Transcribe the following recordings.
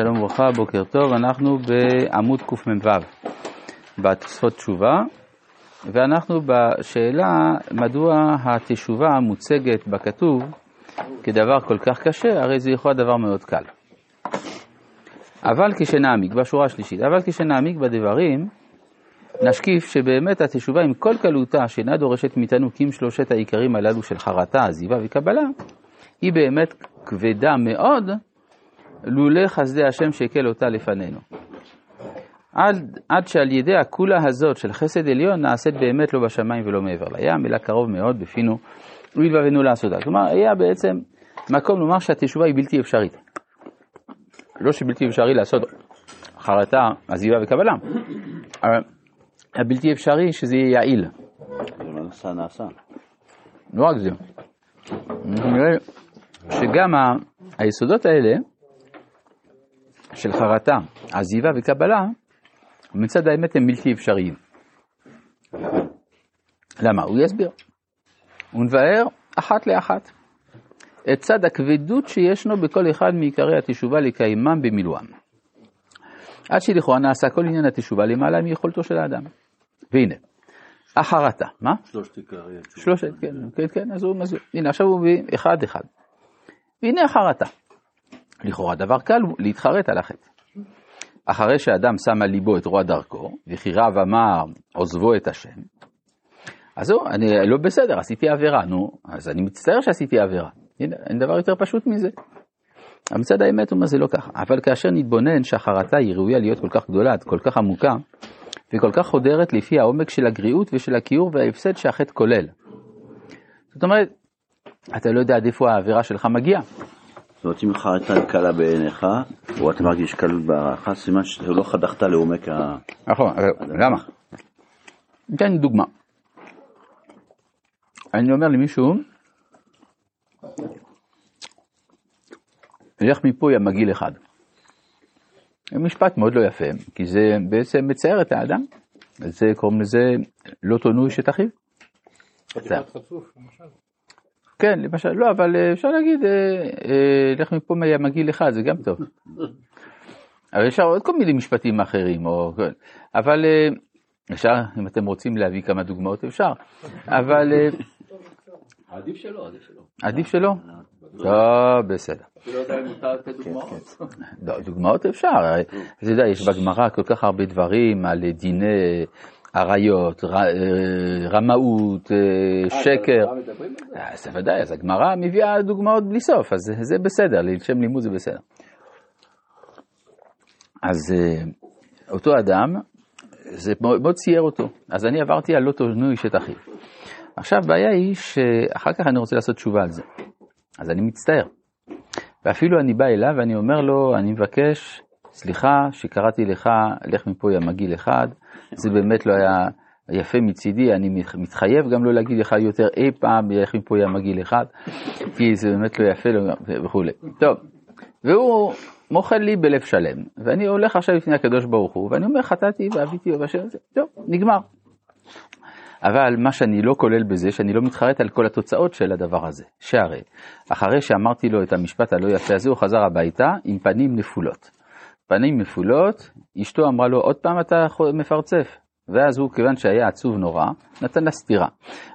שלום וברכה, בוקר טוב, אנחנו בעמוד קמ"ו, בתוספות תשובה, ואנחנו בשאלה מדוע התשובה מוצגת בכתוב כדבר כל כך קשה, הרי זה להיות דבר מאוד קל. אבל כשנעמיק, בשורה השלישית, אבל כשנעמיק בדברים, נשקיף שבאמת התשובה עם כל קלותה שאינה דורשת מאיתנו כי אם שלושת העיקרים הללו של חרטה, עזיבה וקבלה, היא באמת כבדה מאוד, לולא חסדי השם שהקל אותה לפנינו. עד, עד שעל ידי הכולה הזאת של חסד עליון נעשית באמת לא בשמיים ולא מעבר לים, אלא קרוב מאוד בפינו ולבבנו לעשותה. כלומר, היה בעצם מקום לומר שהתשובה היא בלתי אפשרית. לא שבלתי אפשרי לעשות חרטה, עזיבה וקבלה, אבל הבלתי אפשרי שזה יהיה יעיל. זה נעשה נעשה. לא רק זה. נראה שגם היסודות האלה של חרטה, עזיבה וקבלה, מצד האמת הם בלתי אפשריים. למה? הוא יסביר. הוא מבאר אחת לאחת את צד הכבדות שישנו בכל אחד מעיקרי התשובה לקיימם במילואם. עד שלכאורה נעשה כל עניין התשובה למעלה מיכולתו של האדם. והנה, החרטה, מה? שלושת עיקרי התשובה. שלושת, כן, כן, כן, אז הוא מסביר. הנה, עכשיו הוא מביא אחד אחד. והנה החרטה. לכאורה דבר קל הוא להתחרט על החטא. אחרי שאדם שם על ליבו את רוע דרכו, וכי רב אמר עוזבו את השם, אז זהו, אני לא בסדר, עשיתי עבירה, נו, אז אני מצטער שעשיתי עבירה. הנה, אין דבר יותר פשוט מזה. מצד האמת הוא אומר זה לא ככה. אבל כאשר נתבונן שהחרטה היא ראויה להיות כל כך גדולה, כל כך עמוקה, וכל כך חודרת לפי העומק של הגריעות ושל הכיעור וההפסד שהחטא כולל. זאת אומרת, אתה לא יודע עד איפה העבירה שלך מגיעה. זאת אומרת, אם חרטה קלה בעיניך, או אתה מרגיש קלות בהערכה, סימן שלא חדכת לעומק ה... נכון, למה? ניתן דוגמה. אני אומר למישהו, לך מפה יא מגעיל אחד. זה משפט מאוד לא יפה, כי זה בעצם מצייר את האדם. זה קוראים לזה לא תונו איש את אחיו. כן, למשל, לא, אבל אה, אפשר להגיד, אה, אה, לך מפה מגעיל אחד, זה גם טוב. אבל אפשר עוד כל מיני משפטים אחרים, או, כן. אבל אפשר, אם אתם רוצים להביא כמה דוגמאות, אפשר. אבל עדיף שלא, עדיף שלא. עדיף שלא. בסדר. אני לא יודע אם מותר לתת דוגמאות. לא, אפשר, אתה יודע, יש בגמרא כל כך הרבה דברים על דיני עריות, אה, רמאות, אה, שקר. על זה? אז בוודאי, אז הגמרא מביאה דוגמאות בלי סוף, אז זה- בסדר, לשם לימוד זה בסדר. אז אה, אותו אדם, זה מאוד מאוד צייר אותו, אז אני עברתי על לא תונו איש את אחיו. עכשיו, הבעיה היא שאחר כך אני רוצה לעשות תשובה על זה, אז אני מצטער. ואפילו אני בא אליו ואני אומר לו, אני מבקש, סליחה שקראתי לך, לך מפה יא מגעיל אחד, זה באמת לא היה יפה מצידי, אני מתח- מתחייב גם לא להגיד לך יותר אי פעם, לך מפה יא מגעיל אחד, כי זה באמת לא יפה לו וכולי. טוב, והוא מוחל לי בלב שלם, ואני הולך עכשיו לפני הקדוש ברוך הוא, ואני אומר חטאתי ואביתי ובשם הזה, טוב, נגמר. אבל מה שאני לא כולל בזה, שאני לא מתחרט על כל התוצאות של הדבר הזה. שהרי, אחרי שאמרתי לו את המשפט הלא יפה הזה, הוא חזר הביתה עם פנים נפולות. פנים נפולות, אשתו אמרה לו, עוד פעם אתה מפרצף. ואז הוא, כיוון שהיה עצוב נורא, נתן לה סטירה.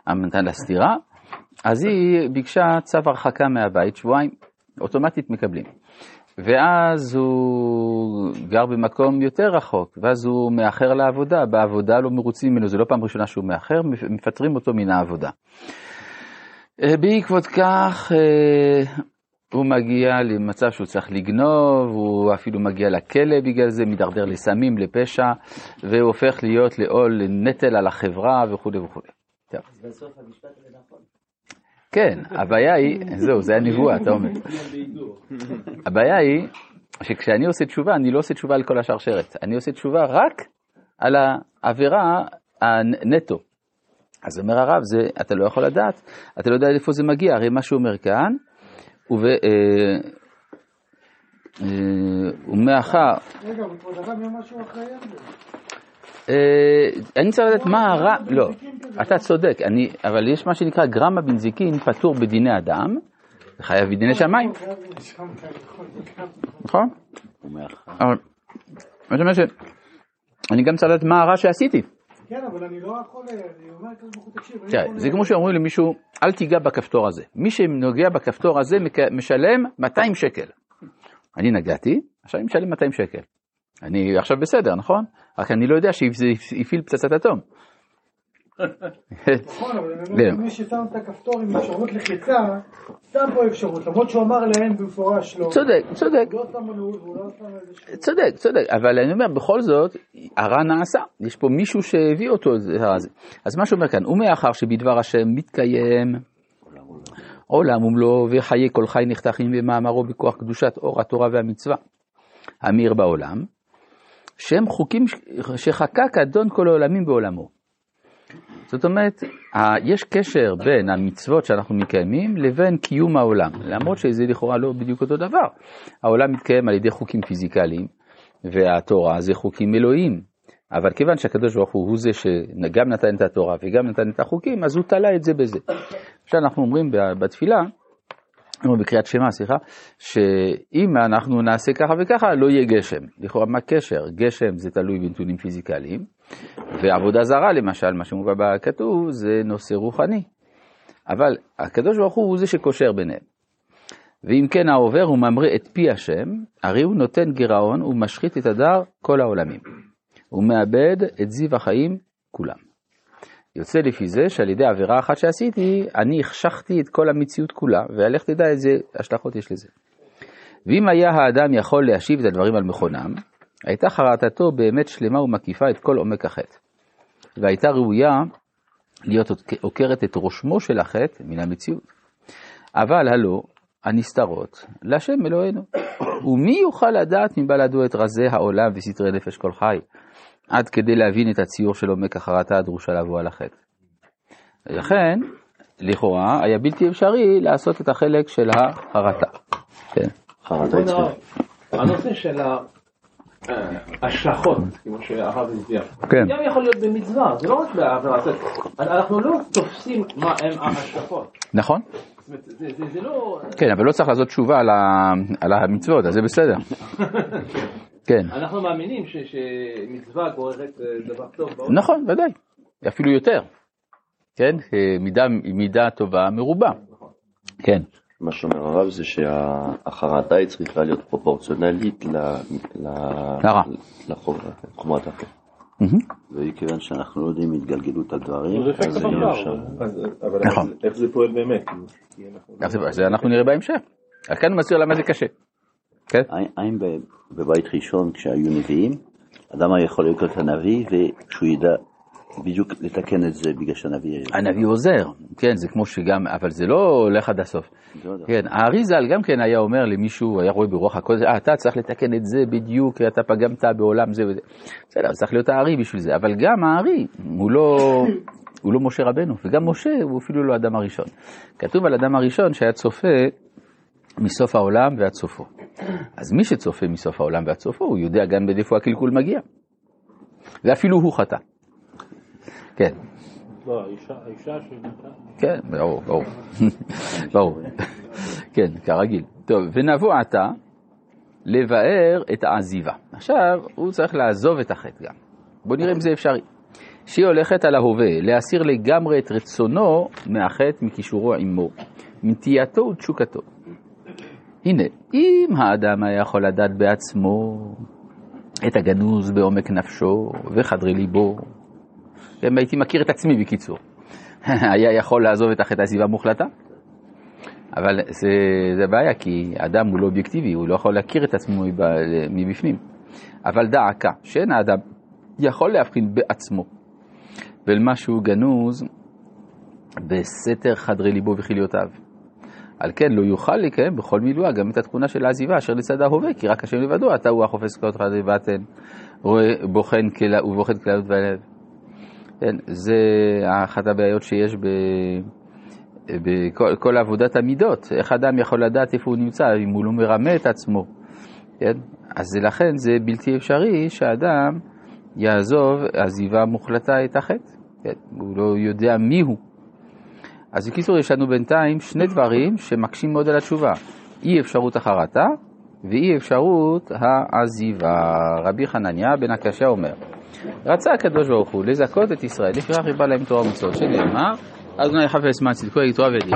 נתן לה סטירה, אז היא ביקשה צו הרחקה מהבית, שבועיים, אוטומטית מקבלים. ואז הוא גר במקום יותר רחוק, ואז הוא מאחר לעבודה, בעבודה לא מרוצים ממנו, זו לא פעם ראשונה שהוא מאחר, מפטרים אותו מן העבודה. אה, בעקבות כך אה, הוא מגיע למצב שהוא צריך לגנוב, הוא אפילו מגיע לכלא בגלל זה, מידרדר לסמים, לפשע, והוא הופך להיות לעול, לנטל על החברה וכולי וכולי. טוב. בסוף המשפט הזה נכון. כן, הבעיה היא, זהו, זה הנבואה, אתה אומר. הבעיה היא שכשאני עושה תשובה, אני לא עושה תשובה על כל השרשרת, אני עושה תשובה רק על העבירה הנטו. אז אומר הרב, זה, אתה לא יכול לדעת, אתה לא יודע איפה זה מגיע, הרי מה שהוא אומר כאן, וב... אה, אה, ומאחר, רגע, אבל כבוד הרב משהו אחרי זה. אה, אני צריך לדעת מה הרע, לא, אתה צודק, אני, אבל יש מה שנקרא גרמה בנזיקין פטור בדיני אדם, חייב בדיני שמיים, נכון? שאני גם צריך לדעת מה הרע שעשיתי. כן, אבל אני לא יכול, אני אומר לקדוש ברוך תקשיב, זה כמו שאומרים למישהו, אל תיגע בכפתור הזה. מי שנוגע בכפתור הזה משלם 200 שקל. אני נגעתי, עכשיו אני משלם 200 שקל. אני עכשיו בסדר, נכון? רק אני לא יודע שזה הפעיל פצצת אטום. נכון, אבל מי ששם את הכפתור עם אפשרות לחיצה, שם פה אפשרות, למרות שהוא אמר להם במפורש לא. צודק, צודק, הוא לא שם מנעול, והוא לא שם. צודק, צודק, אבל אני אומר, בכל זאת, הרע נעשה, יש פה מישהו שהביא אותו. אז מה שאומר כאן, ומאחר שבדבר השם מתקיים עולם ומלואו וחיי כל חי נחתכים במאמרו בכוח קדושת אור התורה והמצווה, המאיר בעולם, שהם חוקים שחקק אדון כל העולמים בעולמו. זאת אומרת, יש קשר בין המצוות שאנחנו מקיימים לבין קיום העולם, למרות שזה לכאורה לא בדיוק אותו דבר. העולם מתקיים על ידי חוקים פיזיקליים, והתורה זה חוקים אלוהיים. אבל כיוון שהקדוש ברוך הוא הוא זה שגם נתן את התורה וגם נתן את החוקים, אז הוא תלה את זה בזה. עכשיו אנחנו אומרים בתפילה, אומרים בקריאת שמע, סליחה, שאם אנחנו נעשה ככה וככה, לא יהיה גשם. לכאורה, מה הקשר? גשם זה תלוי בנתונים פיזיקליים, ועבודה זרה, למשל, מה שמובא בכתוב, זה נושא רוחני. אבל הקדוש ברוך הוא הוא זה שקושר ביניהם. ואם כן העובר הוא ממרה את פי השם, הרי הוא נותן גירעון ומשחית את הדר כל העולמים. הוא מאבד את זיו החיים כולם. יוצא לפי זה שעל ידי עבירה אחת שעשיתי, אני החשכתי את כל המציאות כולה, ולך תדע איזה השלכות יש לזה. ואם היה האדם יכול להשיב את הדברים על מכונם, הייתה חרטתו באמת שלמה ומקיפה את כל עומק החטא. והייתה ראויה להיות עוקרת את רושמו של החטא מן המציאות. אבל הלא, הנסתרות, להשם אלוהינו. ומי יוכל לדעת מבלדו את רזי העולם וסתרי נפש כל חי, עד כדי להבין את הציור של עומק החרטה הדרושה לבוא על החטא. ולכן, לכאורה, היה בלתי אפשרי לעשות את החלק של החרטה. כן. חרטה יצחק. הנושא של ההשלכות, כמו שהרב הסביר, כן. גם יכול להיות במצווה, זה לא רק בעבירה, אנחנו לא תופסים מה הם ההשלכות. נכון? זאת אומרת, זה- זה זה לא... כן, אבל לא צריך לעשות תשובה על, ה... על המצוות, אז זה בסדר. כן. אנחנו מאמינים ש- שמצווה גוררת אה, דבר טוב בעולם. נכון, ודאי. אפילו יותר. כן? אה, מידה, מידה טובה מרובה. כן. מה שאומר הרב זה שהחרטה היא צריכה להיות פרופורציונלית לחומרת. מהמם. וכיוון שאנחנו לא יודעים התגלגלות הדברים, זה אפקט אז אי. אפשר. אבל נכון. איך זה פועל באמת? זה- אנחנו נראה בהמשך. אז כאן הוא מסביר למה זה קשה. כן? האם- ב- בבית ראשון כשהיו נביאים, אדם היה יכול את הנביא ושהוא ידע בדיוק לתקן את זה בגלל שהנביא. הנביא עוזר, כן, זה כמו שגם, אבל זה לא הולך עד הסוף. לא. כן, הארי ז"ל גם כן היה אומר למישהו, היה רואה ברוח הקודש, אה, אתה צריך לתקן את זה בדיוק, אתה פגמת בעולם זה וזה. בסדר, צריך להיות הארי בשביל זה, אבל גם הארי, הוא לא, הוא לא משה רבנו, וגם משה הוא אפילו לא האדם הראשון. כתוב על האדם הראשון שהיה צופה מסוף העולם ועד סופו. אז מי שצופה מסוף העולם ועד סופו, הוא יודע גם עד איפה הקלקול מגיע. ואפילו הוא חטא. כן. לא, האישה שנתנה... כן, ברור, ברור. ברור. כן, כרגיל. טוב, ונבוא עתה לבאר את העזיבה. עכשיו, הוא צריך לעזוב את החטא גם. בואו נראה אם זה אפשרי. שהיא הולכת על ההווה, להסיר לגמרי את רצונו מהחטא מקישורו עמו, מנטייתו ותשוקתו. הנה, אם האדם היה יכול לדעת בעצמו את הגנוז בעומק נפשו וחדרי ליבו, גם הייתי מכיר את עצמי בקיצור. היה יכול לעזוב את החטא עזיבה מוחלטה? אבל זה, זה בעיה, כי האדם הוא לא אובייקטיבי, הוא לא יכול להכיר את עצמו מב- מבפנים. אבל דע עקה, שאין האדם יכול להבחין בעצמו בין משהו גנוז בסתר חדרי ליבו וכליותיו. על כן לא יוכל לקיים בכל מילואה גם את התכונה של העזיבה אשר לצד ההווה, כי רק השם לבדו, אתה הוא החופש כאות חדי בטן, בוחן כלה ובוחן כליות והלב. כן, זה אחת הבעיות שיש ב... בכל כל עבודת המידות. איך אדם יכול לדעת איפה הוא נמצא אם הוא לא מרמה את עצמו, כן? אז לכן זה בלתי אפשרי שאדם יעזוב עזיבה מוחלטה את החטא, כן? הוא לא יודע מי הוא. אז בקיצור יש לנו בינתיים שני דברים שמקשים מאוד על התשובה. אי אפשרות החרטה ואי אפשרות העזיבה. רבי חנניה בן הקשה אומר, רצה הקדוש ברוך הוא לזכות את ישראל, לפיכך ריבה להם תורה ומצוות, שנאמר, אדוני יחפש מה צדקו יתורה וידיעה.